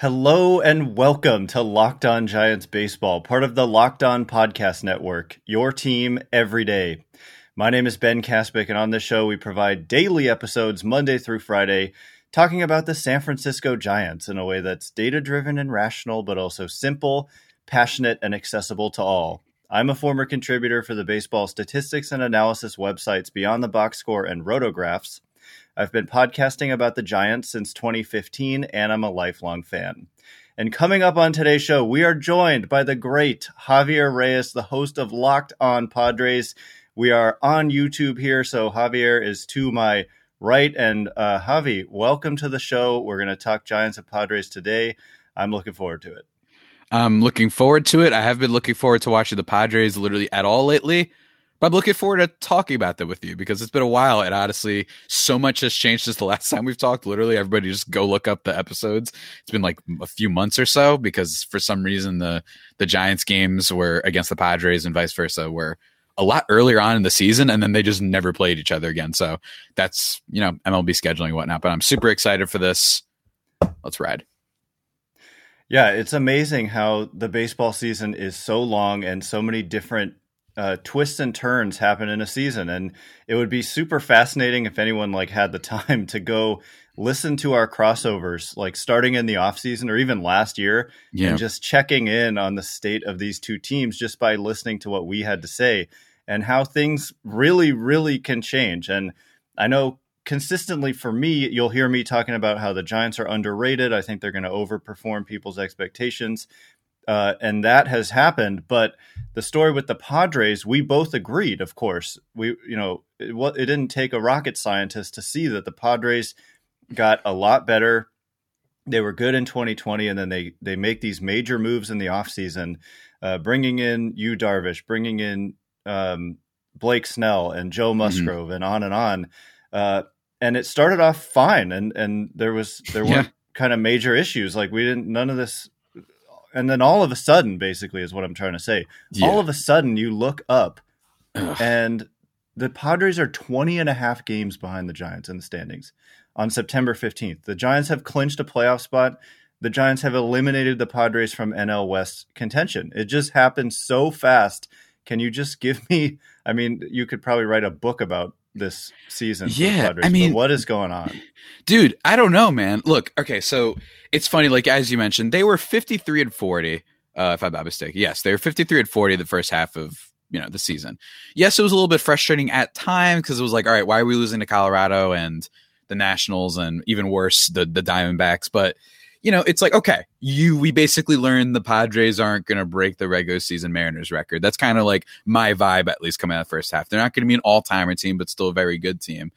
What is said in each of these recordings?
Hello and welcome to Locked On Giants Baseball, part of the Locked On Podcast Network, your team every day. My name is Ben Kaspick, and on this show, we provide daily episodes Monday through Friday talking about the San Francisco Giants in a way that's data driven and rational, but also simple, passionate, and accessible to all. I'm a former contributor for the baseball statistics and analysis websites Beyond the Box Score and Rotographs. I've been podcasting about the Giants since 2015, and I'm a lifelong fan. And coming up on today's show, we are joined by the great Javier Reyes, the host of Locked On Padres. We are on YouTube here, so Javier is to my right. And uh, Javi, welcome to the show. We're going to talk Giants and Padres today. I'm looking forward to it. I'm looking forward to it. I have been looking forward to watching the Padres literally at all lately. But I'm looking forward to talking about that with you because it's been a while and honestly, so much has changed since the last time we've talked. Literally, everybody just go look up the episodes. It's been like a few months or so because for some reason the the Giants games were against the Padres and vice versa were a lot earlier on in the season and then they just never played each other again. So that's, you know, MLB scheduling and whatnot. But I'm super excited for this. Let's ride. Yeah, it's amazing how the baseball season is so long and so many different uh, twists and turns happen in a season, and it would be super fascinating if anyone like had the time to go listen to our crossovers, like starting in the off season or even last year, yeah. and just checking in on the state of these two teams just by listening to what we had to say and how things really, really can change. And I know consistently for me, you'll hear me talking about how the Giants are underrated. I think they're going to overperform people's expectations uh, and that has happened. But the story with the Padres, we both agreed. Of course, we you know it, it didn't take a rocket scientist to see that the Padres got a lot better. They were good in 2020, and then they they make these major moves in the offseason, uh, bringing in Yu Darvish, bringing in um, Blake Snell and Joe mm-hmm. Musgrove, mm-hmm. and on and on. Uh, and it started off fine, and and there was there weren't kind of major issues. Like we didn't none of this and then all of a sudden, basically, is what I'm trying to say. Yeah. All of a sudden, you look up and the Padres are 20 and a half games behind the Giants in the standings on September 15th. The Giants have clinched a playoff spot. The Giants have eliminated the Padres from NL West contention. It just happened so fast. Can you just give me? I mean, you could probably write a book about this season. Yeah, I mean, what is going on, dude? I don't know, man. Look, okay, so it's funny. Like as you mentioned, they were fifty three and forty. Uh, if I'm not mistaken, yes, they were fifty three and forty the first half of you know the season. Yes, it was a little bit frustrating at time because it was like, all right, why are we losing to Colorado and the Nationals and even worse the the Diamondbacks? But you know, it's like, okay, you we basically learned the Padres aren't going to break the regular season Mariners record. That's kind of like my vibe, at least coming out of the first half. They're not going to be an all timer team, but still a very good team.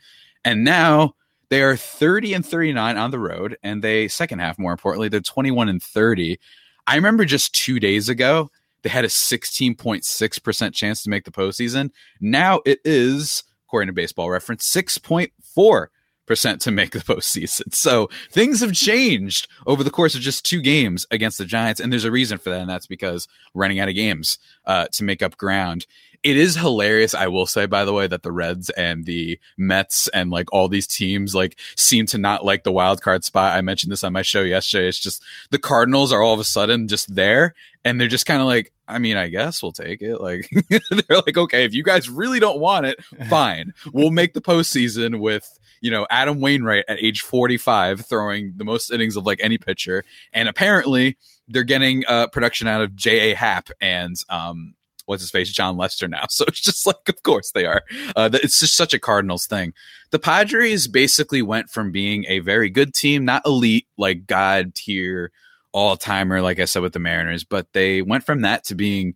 And now they are 30 and 39 on the road, and they second half, more importantly, they're 21 and 30. I remember just two days ago, they had a 16.6% chance to make the postseason. Now it is, according to baseball reference, 6.4 percent to make the postseason. So things have changed over the course of just two games against the Giants, and there's a reason for that, and that's because running out of games uh, to make up ground. It is hilarious, I will say, by the way, that the Reds and the Mets and like all these teams like seem to not like the wild card spot. I mentioned this on my show yesterday. It's just the Cardinals are all of a sudden just there, and they're just kind of like, I mean, I guess we'll take it. Like they're like, okay, if you guys really don't want it, fine. We'll make the postseason with you know, Adam Wainwright at age 45 throwing the most innings of like any pitcher. And apparently they're getting uh, production out of J.A. Happ and, um, what's his face, Jon Lester now. So it's just like, of course they are. Uh, it's just such a Cardinals thing. The Padres basically went from being a very good team, not elite, like God tier, all timer, like I said with the Mariners, but they went from that to being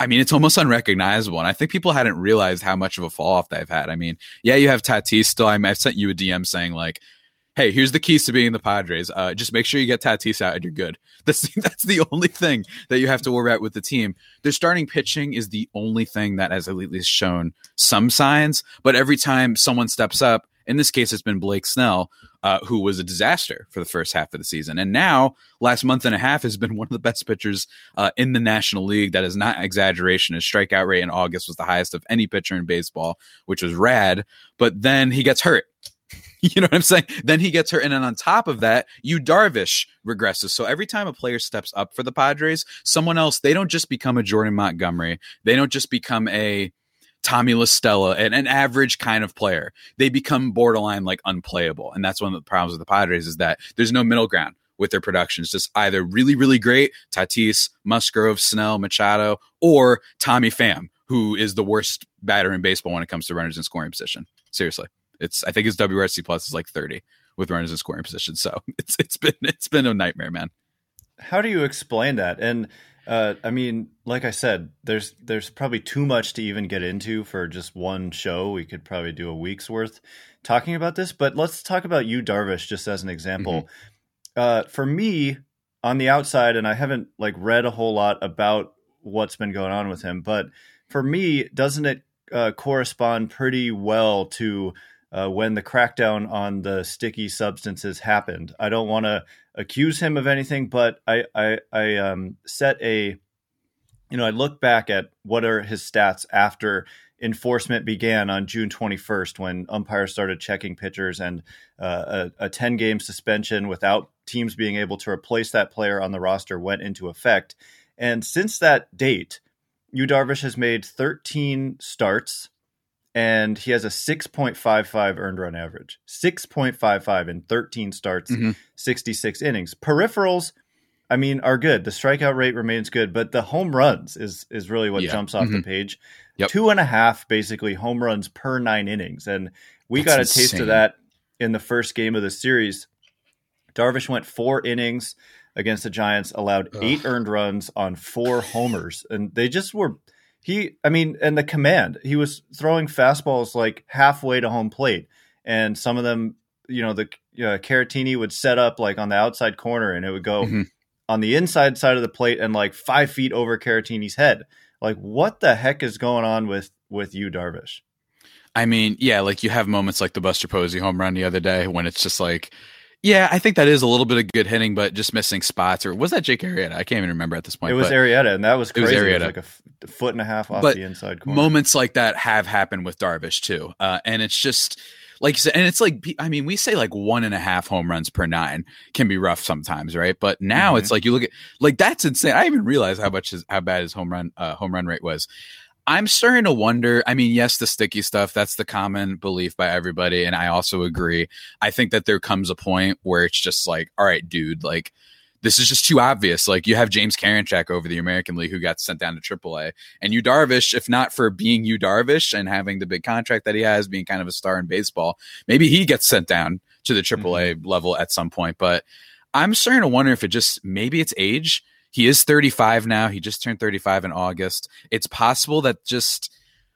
I mean, it's almost unrecognizable. And I think people hadn't realized how much of a fall off they've had. I mean, yeah, you have Tatis still. I have sent you a DM saying like, hey, here's the keys to being the Padres. Uh, just make sure you get Tatis out and you're good. That's that's the only thing that you have to worry about with the team. Their starting pitching is the only thing that has at least shown some signs. But every time someone steps up, in this case, it's been Blake Snell, uh, who was a disaster for the first half of the season. And now, last month and a half has been one of the best pitchers uh, in the National League. That is not exaggeration. His strikeout rate in August was the highest of any pitcher in baseball, which was rad. But then he gets hurt You know what I'm saying? Then he gets hurt. And then on top of that, Yu Darvish regresses. So every time a player steps up for the Padres, someone else, they don't just become a Jordan Montgomery. They don't just become a Tommy La Stella, an, an average kind of player. They become borderline like unplayable. And that's one of the problems with the Padres is that there's no middle ground with their productions. Just either really, really great, Tatis, Musgrove, Snell, Machado, or Tommy Pham, who is the worst batter in baseball when it comes to runners in scoring position. Seriously. It's I think his WRC plus is like 30 with runners in scoring position. So it's it's been it's been a nightmare, man. How do you explain that? And uh, I mean, like I said, there's there's probably too much to even get into for just one show. We could probably do a week's worth talking about this, but let's talk about Yu, Darvish just as an example. Mm-hmm. Uh, for me, on the outside, and I haven't like read a whole lot about what's been going on with him, but for me, doesn't it uh, correspond pretty well to uh, when the crackdown on the sticky substances happened. I don't want to accuse him of anything, but I I, I um, set a you know I look back at what are his stats after enforcement began on June 21st when umpires started checking pitchers and uh, a, a 10 game suspension without teams being able to replace that player on the roster went into effect. And since that date, Yu Darvish has made 13 starts and he has a 6.55 earned run average 6.55 in 13 starts mm-hmm. 66 innings peripherals i mean are good the strikeout rate remains good but the home runs is is really what yeah. jumps off mm-hmm. the page yep. two and a half basically home runs per nine innings and we That's got a insane. taste of that in the first game of the series darvish went four innings against the giants allowed Ugh. eight earned runs on four homers and they just were he i mean and the command he was throwing fastballs like halfway to home plate. And some of them you know the uh, caratini would set up like on the outside corner and it would go mm-hmm. on the inside side of the plate and like five feet over caratini's head. Like what the heck is going on with with Yu Darvish? I mean yeah like you have moments like the buster posey home run the other day when it's just like yeah, I think that is a little bit of good hitting, but just missing spots. Or was that Jake Arrieta? I can't even remember at this point. It was Arrieta, and that was crazy. It was, Arrieta. It was like a f- foot and a half off but the inside corner. Moments like that have happened with Darvish too, uh, and it's just like you said, and it's like I mean, we say like one and a half home runs per nine can be rough sometimes, right? But now mm-hmm. it's like you look at like that's insane. I even realized how much his, how bad his home run uh, home run rate was. I'm starting to wonder. I mean, yes, the sticky stuff, that's the common belief by everybody. And I also agree. I think that there comes a point where it's just like, all right, dude, like, this is just too obvious. Like you have James Karinchak over the American League who got sent down to AAA, and Yu Darvish, if not for being Yu Darvish and having the big contract that he has, being kind of a star in baseball, maybe he gets sent down to the AAA mm-hmm. level at some point. But I'm starting to wonder if it just maybe it's age he is 35 now. He just turned 35 in August. It's possible that just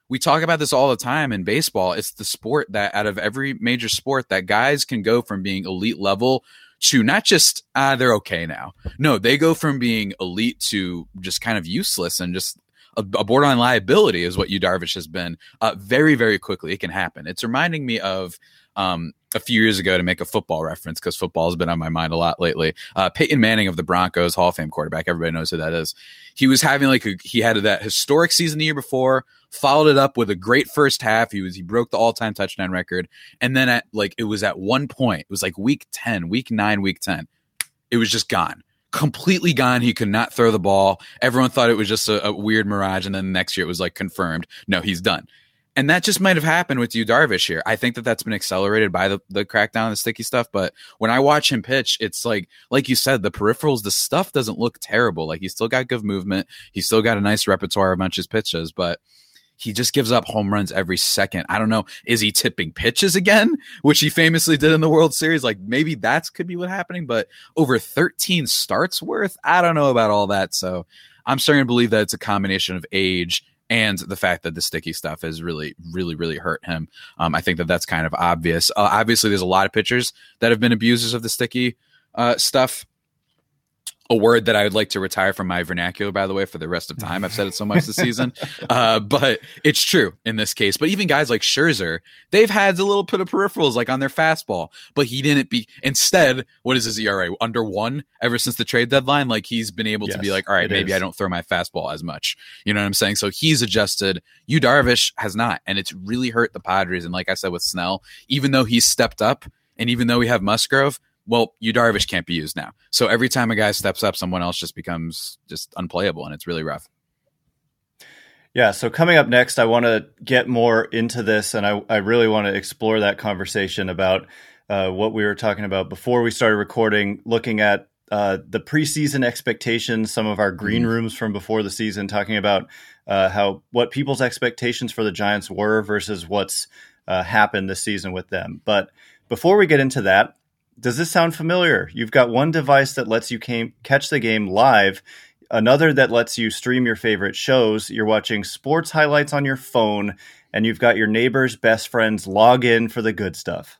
we talk about this all the time in baseball. It's the sport that out of every major sport that guys can go from being elite level to not just ah they're okay now. No, they go from being elite to just kind of useless and just a, a borderline liability is what Yu Darvish has been uh, very very quickly. It can happen. It's reminding me of um, a few years ago to make a football reference because football has been on my mind a lot lately. Uh, Peyton Manning of the Broncos, Hall of Fame quarterback. Everybody knows who that is. He was having like a, he had that historic season the year before, followed it up with a great first half. He was he broke the all time touchdown record, and then at like it was at one point, it was like week ten, week nine, week ten, it was just gone completely gone. He could not throw the ball. Everyone thought it was just a, a, weird mirage. And then the next year it was like confirmed. No, he's done. And that just might have happened with Yu Darvish here. I think that that's been accelerated by the, the crackdown, the sticky stuff. But when I watch him pitch, it's like, like you said, the peripherals, the stuff doesn't look terrible. Like he's still got good movement. He's still got a nice repertoire of bunches pitches, but he just gives up home runs every second. I don't know. Is he tipping pitches again, which he famously did in the World Series? Like maybe that's could be what happening, but over 13 starts worth, I don't know about all that. So I'm starting to believe that it's a combination of age and the fact that the sticky stuff has really, really, really hurt him. Um, I think that that's kind of obvious. Uh, obviously, there's a lot of pitchers that have been abusers of the sticky uh, stuff a word that I would like to retire from my vernacular, by the way, for the rest of time. I've said it so much this season, uh, but it's true in this case. But even guys like Scherzer, they've had a little bit of peripherals like on their fastball, but he didn't be. Instead, what is his ERA under one ever since the trade deadline? Like he's been able yes, to be like, all right, maybe is. I don't throw my fastball as much. You know what I'm saying? So he's adjusted. Yu Darvish has not, and it's really hurt the Padres. And like I said with Snell, even though he's stepped up, and even though we have Musgrove, well, Yu Darvish can't be used now. So every time a guy steps up, someone else just becomes just unplayable, and it's really rough. Yeah. So coming up next, I want to get more into this, and I, I really want to explore that conversation about uh, what we were talking about before we started recording, looking at uh, the preseason expectations, some of our green mm-hmm. rooms from before the season, talking about uh, how what people's expectations for the Giants were versus what's uh, happened this season with them. But before we get into that, does this sound familiar? You've got one device that lets you came, catch the game live, another that lets you stream your favorite shows. You're watching sports highlights on your phone, and you've got your neighbor's best friends log in for the good stuff.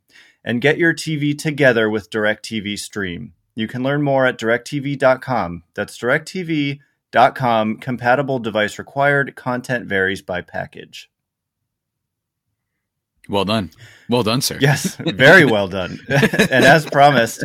and get your TV together with DirecTV Stream. You can learn more at directv.com. That's directv.com Com compatible device required. Content varies by package. Well done. Well done, sir. Yes, very well done. and as promised,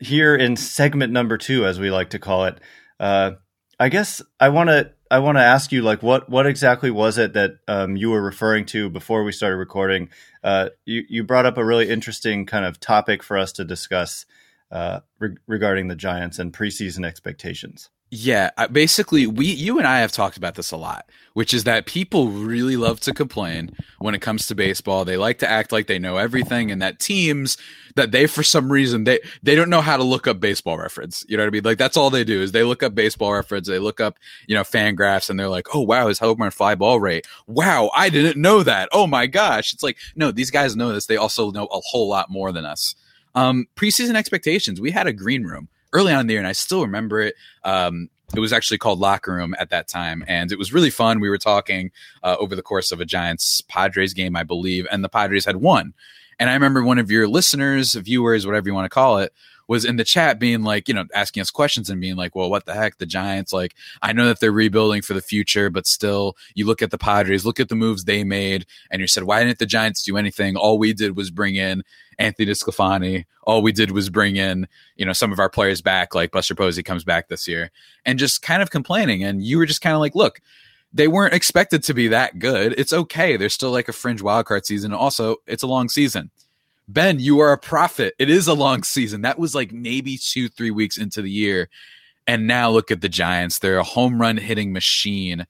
here in segment number two, as we like to call it, uh, I guess I want to I want to ask you like what what exactly was it that um, you were referring to before we started recording? Uh, you you brought up a really interesting kind of topic for us to discuss uh, re- regarding the Giants and preseason expectations. Yeah, basically, we, you and I have talked about this a lot, which is that people really love to complain when it comes to baseball. They like to act like they know everything, and that teams that they, for some reason, they they don't know how to look up baseball reference. You know what I mean? Like that's all they do is they look up baseball reference, they look up you know FanGraphs, and they're like, oh wow, his home run fly ball rate. Wow, I didn't know that. Oh my gosh, it's like no, these guys know this. They also know a whole lot more than us. Um, preseason expectations. We had a green room early on in the year, and I still remember it. Um, it was actually called Locker Room at that time, and it was really fun. We were talking uh, over the course of a Giants Padres game, I believe, and the Padres had won. And I remember one of your listeners, viewers, whatever you want to call it, was in the chat being like, you know, asking us questions and being like, well, what the heck? The Giants, like, I know that they're rebuilding for the future, but still, you look at the Padres, look at the moves they made, and you said, why didn't the Giants do anything? All we did was bring in Anthony DeSclafani. All we did was bring in, you know, some of our players back, like Buster Posey comes back this year, and just kind of complaining. And you were just kind of like, look, they weren't expected to be that good. It's okay. They're still like a fringe wildcard season. Also, it's a long season. Ben, you are a prophet. It is a long season. That was like maybe two, three weeks into the year. And now look at the Giants. They're a home run hitting machine.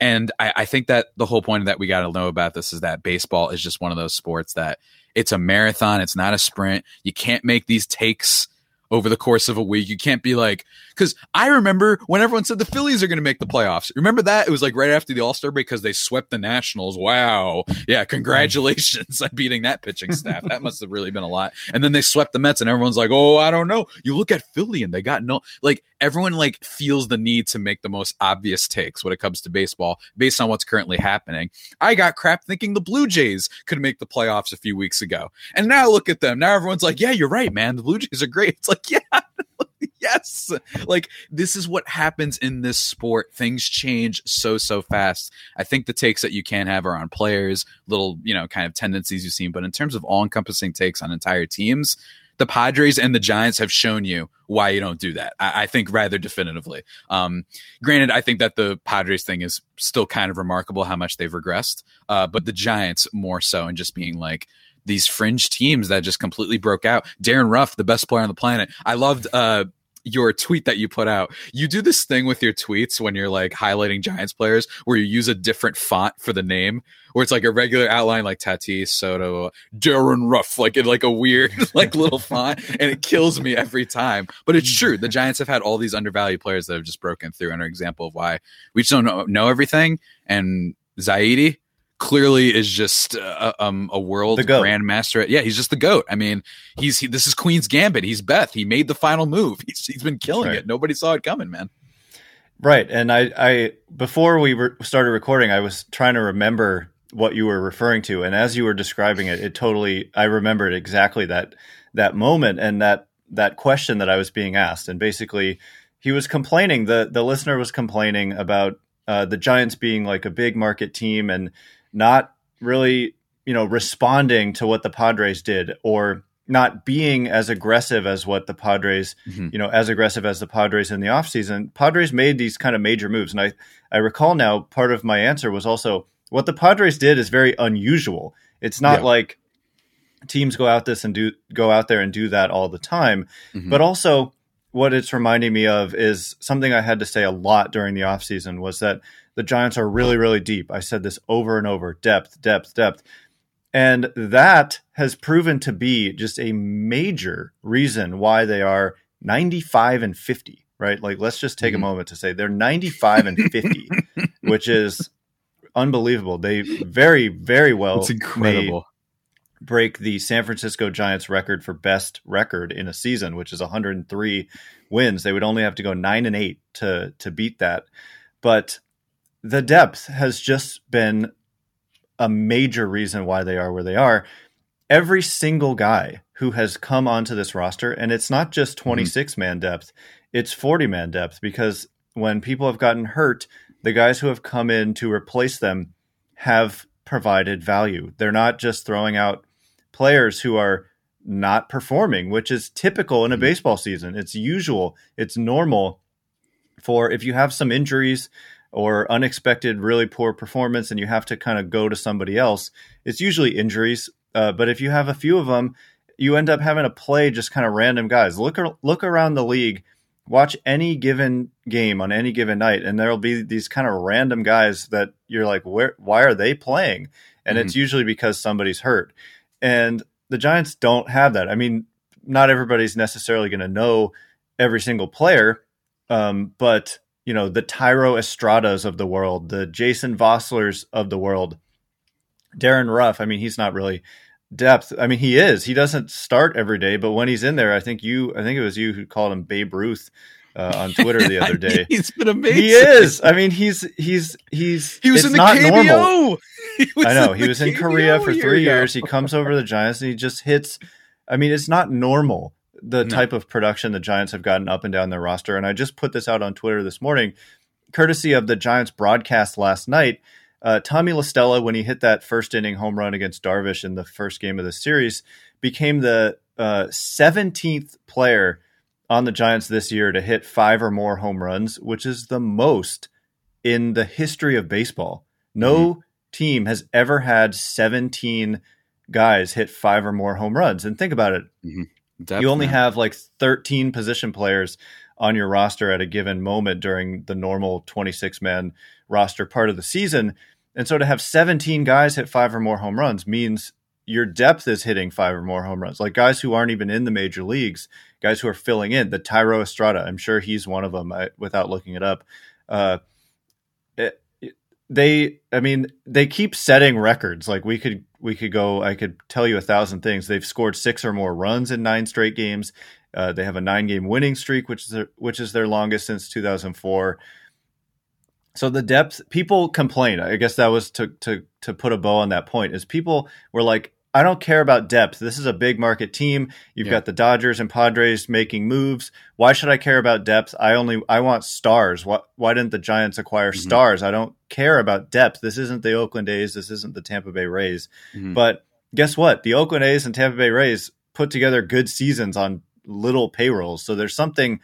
And I, I think that the whole point that we got to know about this is that baseball is just one of those sports that it's a marathon. It's not a sprint. You can't make these takes over the course of a week. You can't be like, because I remember when everyone said the Phillies are going to make the playoffs. Remember that? It was like right after the All Star break because they swept the Nationals. Wow. Yeah. Congratulations on beating that pitching staff. that must have really been a lot. And then they swept the Mets and everyone's like, oh, I don't know. You look at Philly and they got no, like everyone like feels the need to make the most obvious takes when it comes to baseball based on what's currently happening. I got crap thinking the Blue Jays could make the playoffs a few weeks ago. And now look at them. Now everyone's like, yeah, you're right, man. The Blue Jays are great. It's like, yeah, yes. Like this is what happens in this sport. Things change so so fast. I think the takes that you can have are on players, little, you know, kind of tendencies you've seen, but in terms of all-encompassing takes on entire teams, the Padres and the Giants have shown you why you don't do that. I, I think rather definitively. Um, granted, I think that the Padres thing is still kind of remarkable how much they've regressed, uh, but the Giants more so, and just being like, these fringe teams that just completely broke out. Darin Ruf, the best player on the planet. I loved uh, your tweet that you put out. You do this thing with your tweets when you're like highlighting Giants players where you use a different font for the name, where it's like a regular outline like Tatis, Soto, Darin Ruf, like in like a weird like little font, and it kills me every time. But it's true. The Giants have had all these undervalued players that have just broken through and are an example of why we just don't know, know everything. And Zaidi, clearly is just a, um, a world grandmaster. Yeah, he's just the goat. I mean, he's he, this is Queen's Gambit. He's Beth. He made the final move. He's he's been killing right. it. Nobody saw it coming, man. Right, and I I before we re- started recording, I was trying to remember what you were referring to, and as you were describing it, it totally I remembered exactly that that moment and that that question that I was being asked, and basically he was complaining the the listener was complaining about uh, the Giants being like a big market team and not really, you know, responding to what the Padres did or not being as aggressive as what the Padres, mm-hmm. you know, as aggressive as the Padres in the offseason. Padres made these kind of major moves. And I, I recall now part of my answer was also what the Padres did is very unusual. It's not yeah. like teams go out this and do go out there and do that all the time. Mm-hmm. But also what it's reminding me of is something I had to say a lot during the offseason was that the Giants are really, really deep. I said this over and over depth, depth, depth. And that has proven to be just a major reason why they are 95 and 50, right? Like, let's just take mm-hmm. a moment to say they're 95 and 50, which is unbelievable. They very, very well it's incredible. Break the San Francisco Giants record for best record in a season, which is 103 wins. They would only have to go nine and eight to to beat that. But the depth has just been a major reason why they are where they are. Every single guy who has come onto this roster, and it's not just mm-hmm. 26 man depth, it's 40 man depth because when people have gotten hurt, the guys who have come in to replace them have provided value. They're not just throwing out players who are not performing, which is typical in a mm-hmm. baseball season. It's usual, it's normal for if you have some injuries or unexpected really poor performance and you have to kind of go to somebody else, it's usually injuries. Uh, but if you have a few of them, you end up having to play just kind of random guys. Look look around the league, watch any given game on any given night, and there'll be these kind of random guys that you're like, where? Why are they playing? And mm-hmm. it's usually because somebody's hurt. And the Giants don't have that. I mean, not everybody's necessarily going to know every single player, um, but you know the Thairo Estradas of the world, the Jason Voslers of the world, Darin Ruf. I mean, he's not really depth. I mean, he is. He doesn't start every day, but when he's in there, I think you, I think it was you who called him Babe Ruth. Uh, on Twitter the other day, he's been amazing. He is. I mean, he's he's he's. He was in the not KBO. Normal. I know. He was in Korea for three years. He comes over to the Giants and he just hits. I mean, it's not normal the no. type of production the Giants have gotten up and down their roster. And I just put this out on Twitter this morning, courtesy of the Giants broadcast last night. Uh, Tommy La Stella, when he hit that first inning home run against Darvish in the first game of the series, became the uh, 17th player on the Giants this year to hit five or more home runs, which is the most in the history of baseball. No mm-hmm. team has ever had 17 guys hit five or more home runs. And think about it. Mm-hmm. Depth, you only man. have like 13 position players on your roster at a given moment during the normal 26 man roster part of the season. And so to have 17 guys hit five or more home runs means your depth is hitting five or more home runs. Like guys who aren't even in the major leagues, guys who are filling in. The Thairo Estrada, I'm sure he's one of them I, without looking it up. Uh, they, I mean, they keep setting records. Like we could we could go. I could tell you a thousand things. They've scored six or more runs in nine straight games. Uh, they have a nine-game winning streak, which is their, which is their longest since 2004. So the depth, people complain. I guess that was to to to put a bow on that point. Is people were like, I don't care about depth. This is a big market team. You've yeah. got the Dodgers and Padres making moves. Why should I care about depth? I only I want stars. Why why didn't the Giants acquire mm-hmm. stars? I don't care about depth. This isn't the Oakland A's. This isn't the Tampa Bay Rays. Mm-hmm. But guess what? The Oakland A's and Tampa Bay Rays put together good seasons on little payrolls. So there's something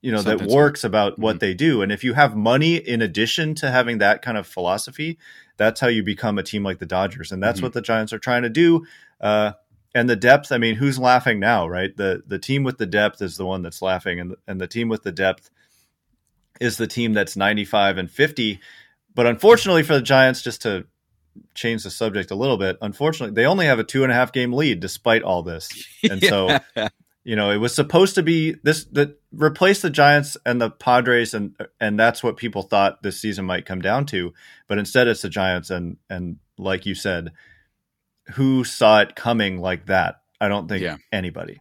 you know Something's that works about mm-hmm. what they do. And if you have money in addition to having that kind of philosophy, that's how you become a team like the Dodgers, and that's mm-hmm. what the Giants are trying to do. Uh, and the depth. I mean, who's laughing now, right? The the team with the depth is the one that's laughing, and and the team with the depth is the team that's 95 and 50. But unfortunately for the Giants, just to change the subject a little bit, unfortunately, they only have a two and a half game lead despite all this. And yeah. so, you know, it was supposed to be this that replace the Giants and the Padres, and and that's what people thought this season might come down to. But instead, it's the Giants, and and like you said, who saw it coming like that? I don't think yeah. anybody.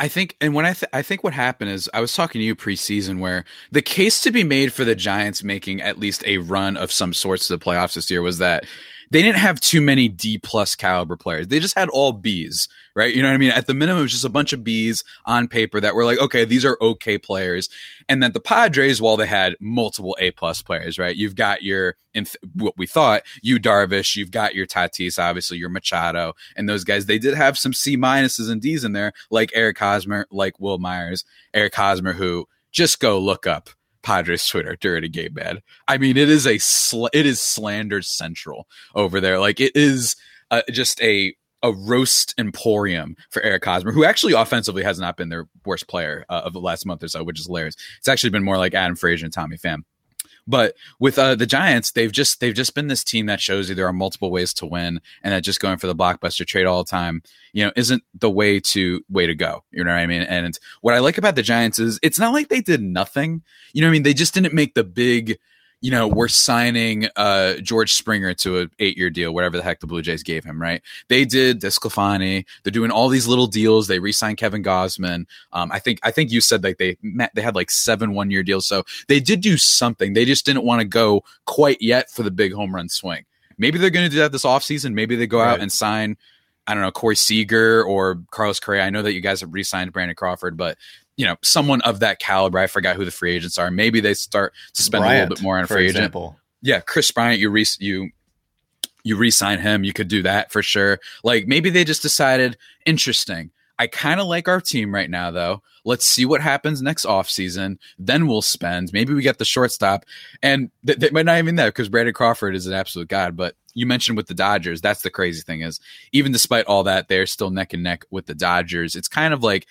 I think, and when I th- I think what happened is I was talking to you preseason where the case to be made for the Giants making at least a run of some sorts to the playoffs this year was that they didn't have too many D plus caliber players. They just had all Bs, right? You know what I mean? At the minimum, it was just a bunch of Bs on paper that were like, okay, these are okay players. And then the Padres, while they had multiple A plus players, right? You've got your, what we thought, Yu Darvish, you've got your Tatis, obviously your Machado, and those guys. They did have some C minuses and Ds in there, like Eric Hosmer, like Wil Myers, Eric Hosmer, who just go look up Padres Twitter during a game, man. I mean, it is a sl- it is slander central over there. Like it is uh, just a a roast emporium for Eric Hosmer, who actually offensively has not been their worst player uh, of the last month or so, which is hilarious. It's actually been more like Adam Frazier and Tommy Pham. But with uh, the Giants, they've just they've just been this team that shows you there are multiple ways to win, and that just going for the blockbuster trade all the time, you know, isn't the way to way to go. You know what I mean? And what I like about the Giants is it's not like they did nothing. You know what I mean? They just didn't make the big you know, we're signing uh, George Springer to an eight year deal, whatever the heck the Blue Jays gave him, right? They did DeSclafani. They're doing all these little deals. They re-signed Kevin Gausman. Um, I think I think you said like they met, they had like seven one year deals, so they did do something. They just didn't want to go quite yet for the big home run swing. Maybe they're going to do that this offseason. Maybe they go right. out and sign I don't know, Corey Seager or Carlos Correa. I know that you guys have re-signed Brandon Crawford, but you know, someone of that caliber. I forgot who the free agents are. Maybe they start to spend Bryant, a little bit more on a free example. agent. Yeah, Kris Bryant, you re- you you re-sign him, you could do that for sure. Like maybe they just decided, interesting. I kind of like our team right now, though. Let's see what happens next offseason. Then we'll spend. Maybe we get the shortstop. And th- they might not even that because Brandon Crawford is an absolute god. But you mentioned with the Dodgers, that's the crazy thing is even despite all that, they're still neck and neck with the Dodgers. It's kind of like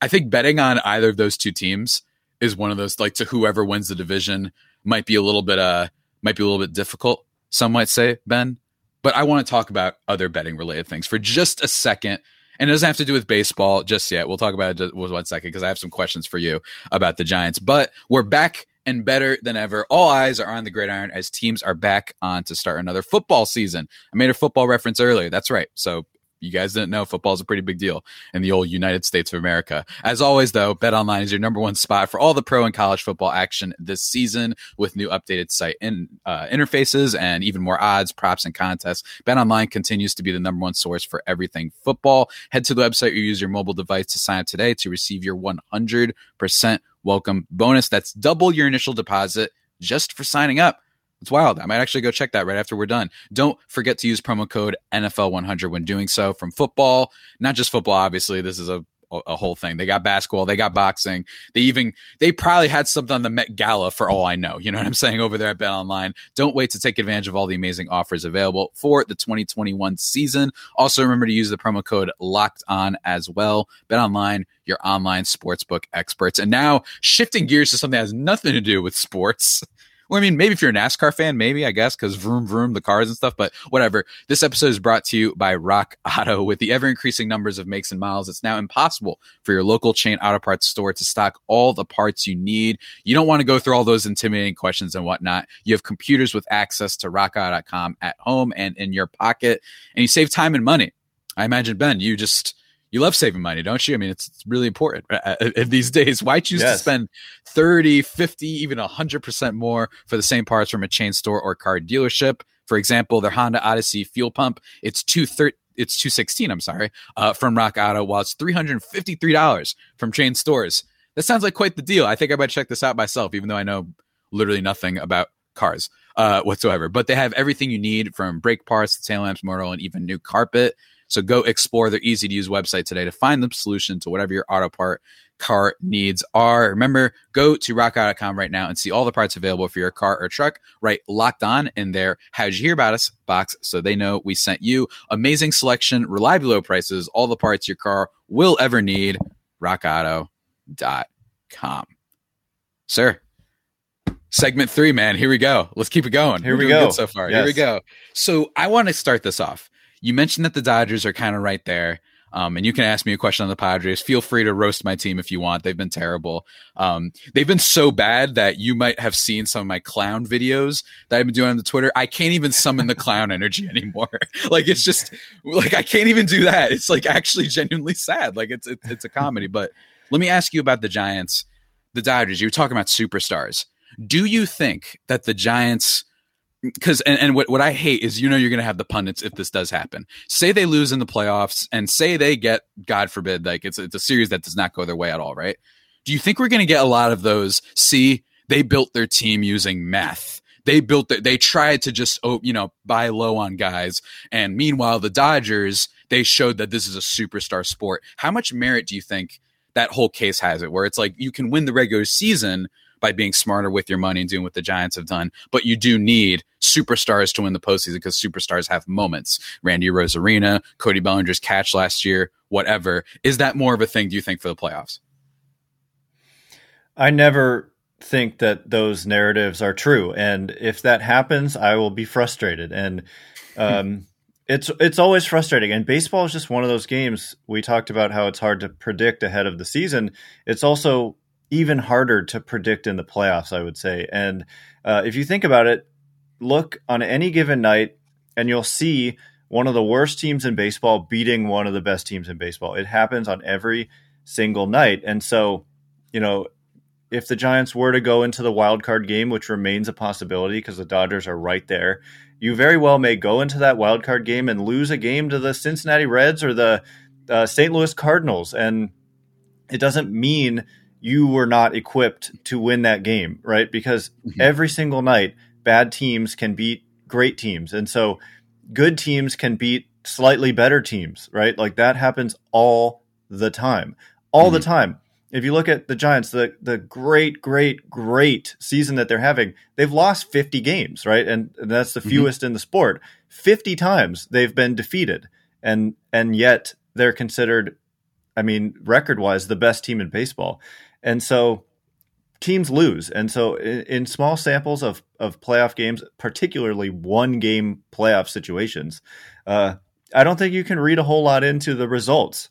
I think betting on either of those two teams is one of those like to whoever wins the division might be a little bit uh might be a little bit difficult. Some might say Ben, but I want to talk about other betting related things for just a second. And it doesn't have to do with baseball just yet. We'll talk about it with one second because I have some questions for you about the Giants. But we're back and better than ever. All eyes are on the gridiron as teams are back on to start another football season. I made a football reference earlier. That's right. So you guys didn't know football is a pretty big deal in the old United States of America. As always, though, Bet Online is your number one spot for all the pro and college football action this season with new updated site uh, interfaces and even more odds, props, and contests. Bet Online continues to be the number one source for everything football. Head to the website or use your mobile device to sign up today to receive your 100% welcome bonus. That's double your initial deposit just for signing up. It's wild. I might actually go check that right after we're done. Don't forget to use promo code NFL100 when doing so. From football, not just football, obviously, this is a a whole thing. They got basketball, they got boxing. They even they probably had something on the Met Gala for all I know. You know what I'm saying over there at Bet Online. Don't wait to take advantage of all the amazing offers available for the 2021 season. Also remember to use the promo code Locked On as well. Bet Online, your online sportsbook experts. And now shifting gears to something that has nothing to do with sports. Well, I mean, maybe if you're a NASCAR fan, maybe I guess because vroom vroom the cars and stuff. But whatever. This episode is brought to you by Rock Auto. With the ever increasing numbers of makes and models, it's now impossible for your local chain auto parts store to stock all the parts you need. You don't want to go through all those intimidating questions and whatnot. You have computers with access to RockAuto.com at home and in your pocket, and you save time and money. I imagine Ben, you just you love saving money, don't you? I mean, it's, it's really important uh, uh, these days. Why choose yes. to spend 30, 50, even 100% more for the same parts from a chain store or car dealership? For example, their Honda Odyssey fuel pump, it's two thirty. It's 216, I'm sorry, uh, from Rock Auto, while it's $353 from chain stores. That sounds like quite the deal. I think I might check this out myself, even though I know literally nothing about cars uh, whatsoever. But they have everything you need from brake parts, tail lamps, motor, and even new carpet. So go explore their easy to use website today to find the solution to whatever your auto part car needs are. Remember, go to rockauto.com right now and see all the parts available for your car or truck. Right, locked on in there. How'd you hear about us box so they know we sent you. Amazing selection, reliable low prices, all the parts your car will ever need. rockauto.com. Sir, segment three, man. Here we go. Let's keep it going. Here We're we go. so far. Yes. Here we go. So I want to start this off. You mentioned that the Dodgers are kind of right there. Um, and you can ask me a question on the Padres. Feel free to roast my team if you want. They've been terrible. Um, they've been so bad that you might have seen some of my clown videos that I've been doing on the Twitter. I can't even summon the clown energy anymore. like it's just like I can't even do that. It's like actually genuinely sad. Like it's it's, it's a comedy. But let me ask you about the Giants, the Dodgers. You were talking about superstars. Do you think that the Giants because and, and what, what I hate is you know you're gonna have the pundits if this does happen. Say they lose in the playoffs and say they get, God forbid, like it's it's a series that does not go their way at all, right? Do you think we're gonna get a lot of those? See, they built their team using meth. They built their, they tried to just oh, you know buy low on guys, and meanwhile the Dodgers they showed that this is a superstar sport. How much merit do you think that whole case has it? Where it's like you can win the regular season by being smarter with your money and doing what the Giants have done. But you do need superstars to win the postseason because superstars have moments. Randy Arozarena, Cody Bellinger's catch last year, whatever. Is that more of a thing, do you think, for the playoffs? I never think that those narratives are true, and if that happens, I will be frustrated. And um, it's it's always frustrating. And baseball is just one of those games. We talked about how it's hard to predict ahead of the season. It's also even harder to predict in the playoffs, I would say. And uh, if you think about it, look on any given night, and you'll see one of the worst teams in baseball beating one of the best teams in baseball. It happens on every single night, and so you know if the Giants were to go into the wild card game, which remains a possibility because the Dodgers are right there, you very well may go into that wild card game and lose a game to the Cincinnati Reds or the uh, St. Louis Cardinals, and it doesn't mean you were not equipped to win that game, right? Because Mhm. every single night, bad teams can beat great teams, and so good teams can beat slightly better teams, right? Like that happens all the time, all the Mhm. time if you look at the Giants, the the great, great, great season that they're having, they've lost 50 games, right? And, and that's the Mhm. fewest in the sport. 50 times they've been defeated. And and yet they're considered, I mean, record wise, the best team in baseball. And so teams lose. And so in, in small samples of, of playoff games, particularly one game playoff situations, uh, I don't think you can read a whole lot into the results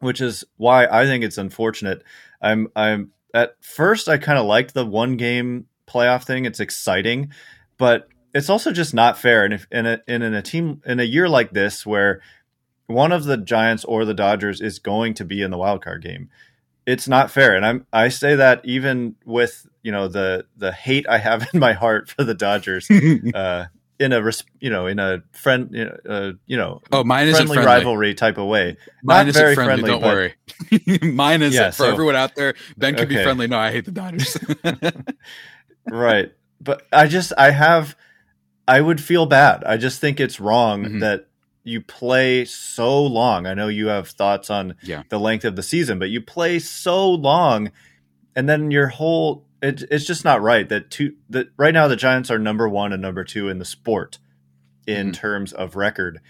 which is why I think it's unfortunate. I'm I'm at first I kind of liked the one game playoff thing. It's exciting, but it's also just not fair. And if in a in a team in a year like this where one of the Giants or the Dodgers is going to be in the wild card game, it's not fair. And I'm I say that even with you know the the hate I have in my heart for the Dodgers. uh, in a you know in a friend you know, uh, you know oh, mine isn't friendly, friendly. rivalry type of way. Mine Not very friendly, friendly, don't but- worry. mine is Yeah, for so- everyone out there. Ben can be friendly. No, I hate the Dodgers. right but i just i have i would feel bad i just think it's wrong Mhm. that you play so long i know you have thoughts on Yeah. the length of the season but you play so long and then your whole it, it's just not right that two that right now the giants are number one and number two in the sport in Mhm. terms of record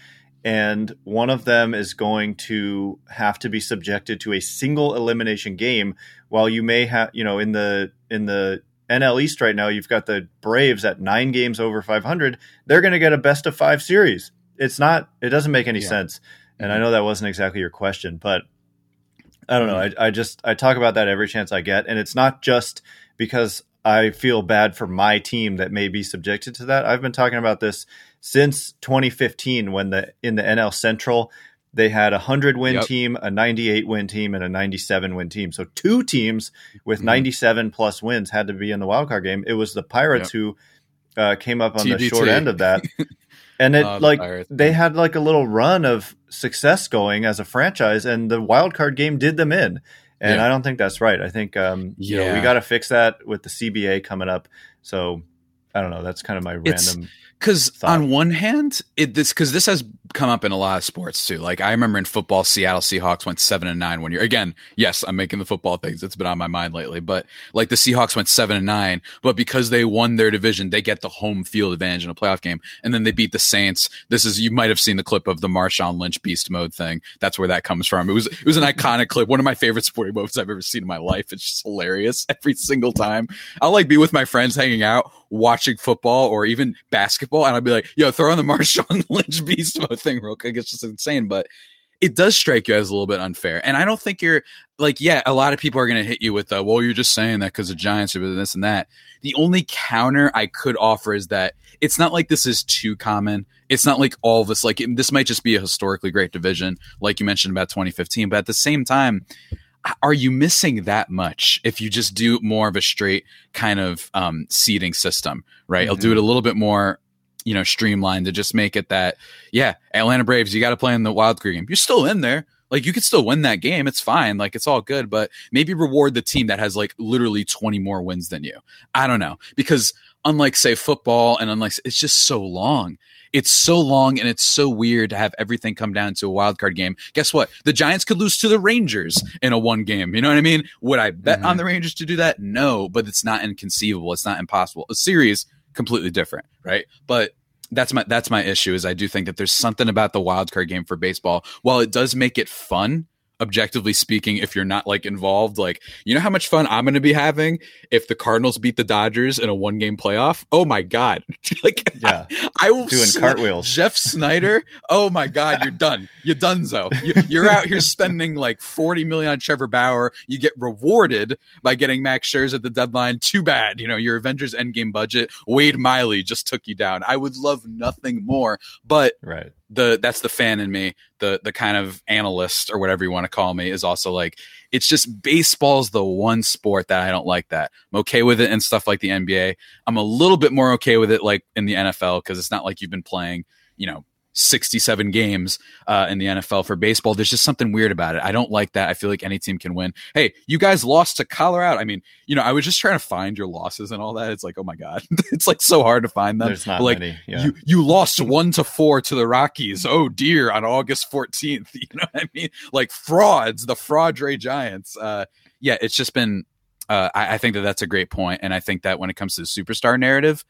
and one of them is going to have to be subjected to a single elimination game while you may have you know in the in the NL East right now you've got the Braves at 9 games over 500 they're going to get a best of 5 series it's not it doesn't make any Yeah. sense and I Mhm. know that wasn't exactly your question but I don't know Mm-hmm. I, I just I talk about that every chance I get and it's not just because I feel bad for my team that may be subjected to that I've been talking about this since 2015 when the in the NL Central they had a 100 win Yep. team, a 98 win team, and a 97 win team. So two teams with Mhm. 97 plus wins had to be in the wild card game. It was the Pirates who uh, came up on the short end of that. And it the like Pirates, they had like a little run of success going as a franchise, and the wild card game did them in. And Yeah. I don't think that's right. I think um, you know we got to fix that with the CBA coming up. So I don't know. That's kind of my It's- random. Because on one hand, it this because this has come up in a lot of sports too. Like I remember in football, Seattle Seahawks went seven and nine one year. Again, yes, I'm making the football things. It's been on my mind lately, but like the Seahawks went seven and nine, but because they won their division, they get the home field advantage in a playoff game, and then they beat the Saints. This is you might have seen the clip of the Marshawn Lynch beast mode thing. That's where that comes from. It was it was an iconic clip, one of my favorite sporting moves I've ever seen in my life. It's just hilarious every single time. I'll like be with my friends hanging out watching football or even basketball, and I'd be like, "Yo, throw on the Marshawn Lynch beast mode thing real quick." It's just insane, but it does strike you as a little bit unfair. And I don't think you're like, yeah, a lot of people are going to hit you with, the, well, you're just saying that because the Giants are this and that. The only counter I could offer is that it's not like this is too common. It's not like all this, like, this might just be a historically great division, like you mentioned about 2015. But at the same time, are you missing that much if you just do more of a straight kind of um, seeding system, right? Mm-hmm. I'll do it a little bit more, you know, streamlined to just make it that, yeah, Atlanta Braves, you got to play in the wild card game. You're still in there. Like you could still win that game. It's fine. Like it's all good, but maybe reward the team that has like literally 20 more wins than you. I don't know. Because unlike say football and unlike it's just so long it's so long and it's so weird to have everything come down to a wild card game. Guess what? The Giants could lose to the Rangers in a one game. You know what I mean? Would I bet mm-hmm. on the Rangers to do that? No, but it's not inconceivable. It's not impossible. A series completely different, right? But that's my that's my issue is I do think that there's something about the wild card game for baseball. While it does make it fun, objectively speaking, if you're not like involved, like you know how much fun I'm going to be having if the Cardinals beat the Dodgers in a one game playoff. Oh my god! like yeah, I, I will doing sl- cartwheels. Jeff Snyder. oh my god, you're done. You're done, so you're out here spending like 40 million on Trevor Bauer. You get rewarded by getting Max Scherzer at the deadline. Too bad, you know your Avengers Endgame budget. Wade Miley just took you down. I would love nothing more, but right the that's the fan in me, the the kind of analyst or whatever you want to call me is also like it's just baseball's the one sport that I don't like that. I'm okay with it and stuff like the NBA. I'm a little bit more okay with it like in the NFL because it's not like you've been playing, you know, 67 games uh, in the NFL for baseball. There's just something weird about it. I don't like that. I feel like any team can win. Hey, you guys lost to Colorado. I mean, you know, I was just trying to find your losses and all that. It's like, oh my god, it's like so hard to find them. There's not like, many. Yeah. You you lost one to four to the Rockies. Oh dear, on August 14th. You know what I mean? Like frauds, the fraud Ray Giants. Uh, yeah, it's just been. Uh, I, I think that that's a great point, and I think that when it comes to the superstar narrative,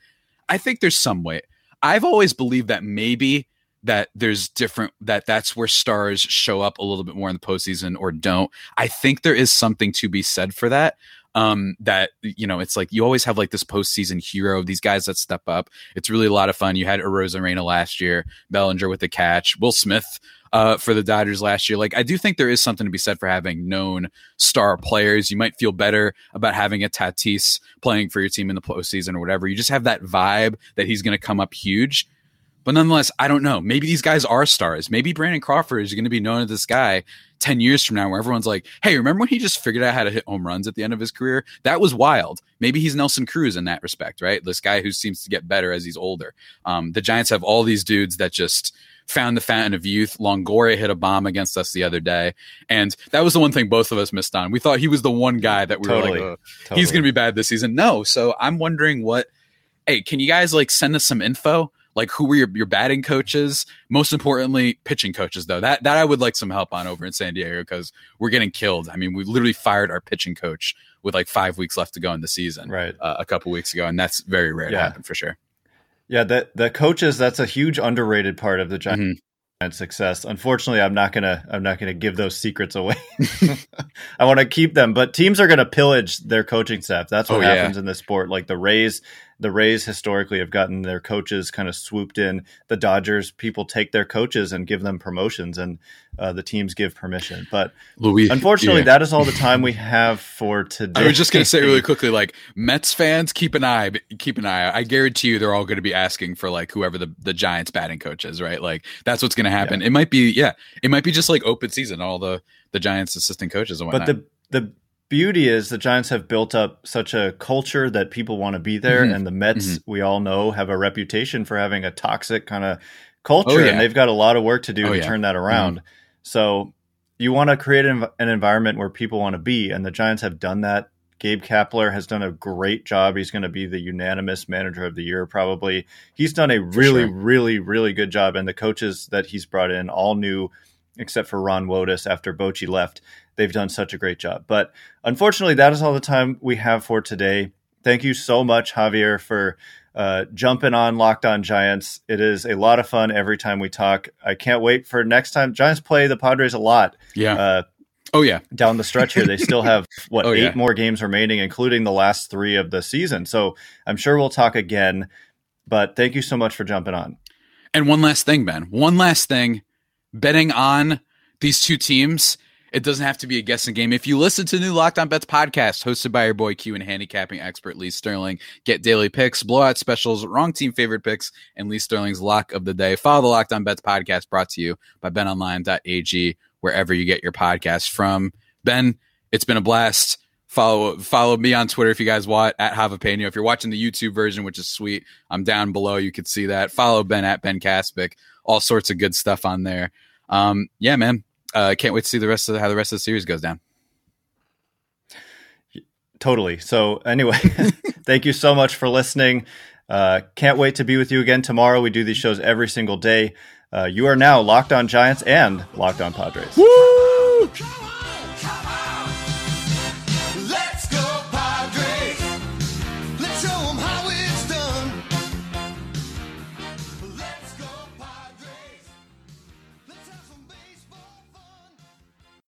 I think there's some weight. I've always believed that maybe that there's different that that's where stars show up a little bit more in the postseason or don't. I think there is something to be said for that. Um, that you know, it's like you always have like this postseason hero, these guys that step up. It's really a lot of fun. You had Arozarena last year, Bellinger with the catch, Will Smith uh, for the Dodgers last year. Like, I do think there is something to be said for having known star players. You might feel better about having a Tatis playing for your team in the postseason or whatever. You just have that vibe that he's going to come up huge. But nonetheless, I don't know. Maybe these guys are stars. Maybe Brandon Crawford is going to be known as this guy 10 years from now where everyone's like, hey, remember when he just figured out how to hit home runs at the end of his career? That was wild. Maybe he's Nelson Cruz in that respect, right? This guy who seems to get better as he's older. Um, the Giants have all these dudes that just found the fountain of youth. Longoria hit a bomb against us the other day. And that was the one thing both of us missed on. We thought he was the one guy that we totally, were like, oh, totally. he's going to be bad this season. No. So I'm wondering what, hey, can you guys like send us some info? Like who were your, your batting coaches most importantly pitching coaches though that that i would like some help on over in san diego because we're getting killed i mean we literally fired our pitching coach with like five weeks left to go in the season right uh, a couple weeks ago and that's very rare yeah. to happen for sure yeah the, the coaches that's a huge underrated part of the giant mm-hmm and success. Unfortunately, I'm not gonna I'm not gonna give those secrets away. I want to keep them, but teams are gonna pillage their coaching staff. That's what oh, happens yeah. in this sport. Like the Rays the Rays historically have gotten their coaches kind of swooped in. The Dodgers, people take their coaches and give them promotions, and uh, the teams give permission. But Louis, unfortunately, yeah. that is all the time we have for today. I was just going to say really quickly, like Mets fans, keep an eye, keep an eye. I guarantee you, they're all going to be asking for like whoever the the Giants batting coach is, right? Like that's what's going to happen. Yeah. It might be, yeah, it might be just like open season, all the the Giants assistant coaches and whatnot. But the the beauty is the Giants have built up such a culture that people want to be there, mm-hmm. and the Mets, mm-hmm. we all know, have a reputation for having a toxic kind of culture, oh, yeah. and they've got a lot of work to do oh, to yeah. turn that around. Mm-hmm. So you want to create an, an, environment where people want to be, and the Giants have done that Gabe Kapler has done a great job. He's going to be the unanimous manager of the year, probably. He's done a really, sure. really, really good job. And the coaches that he's brought in, all new, except for Ron Wotus after Bochy left, they've done such a great job. But unfortunately, that is all the time we have for today. Thank you so much, Javier, for uh, jumping on Locked On Giants. It is a lot of fun every time we talk. I can't wait for next time. Giants play the Padres a lot. Yeah. Uh, oh yeah. Down the stretch here, they still have what oh, eight yeah. more games remaining, including the last three of the season. So I'm sure we'll talk again. But thank you so much for jumping on. And one last thing, Ben. One last thing. Betting on these two teams it doesn't have to be a guessing game. If you listen to the new Locked On Bets podcast, hosted by your boy Q and handicapping expert Lee Sterling, get daily picks, blowout specials, wrong team favorite picks, and Lee Sterling's lock of the day. Follow the Locked On Bets podcast brought to you by BetOnline.ag, wherever you get your podcast from. Ben, it's been a blast. Follow follow me on Twitter if you guys want at Javapeno. If you're watching the YouTube version, which is sweet, I'm down below. You can see that. Follow Ben at Ben Caspick. All sorts of good stuff on there. Um, yeah, man uh, can't wait to see the rest of the, how the rest of the series goes down. Totally. So anyway, thank you so much for listening. Uh, can't wait to be with you again tomorrow. We do these shows every single day. Uh, you are now locked on Giants and locked on Padres. Woo!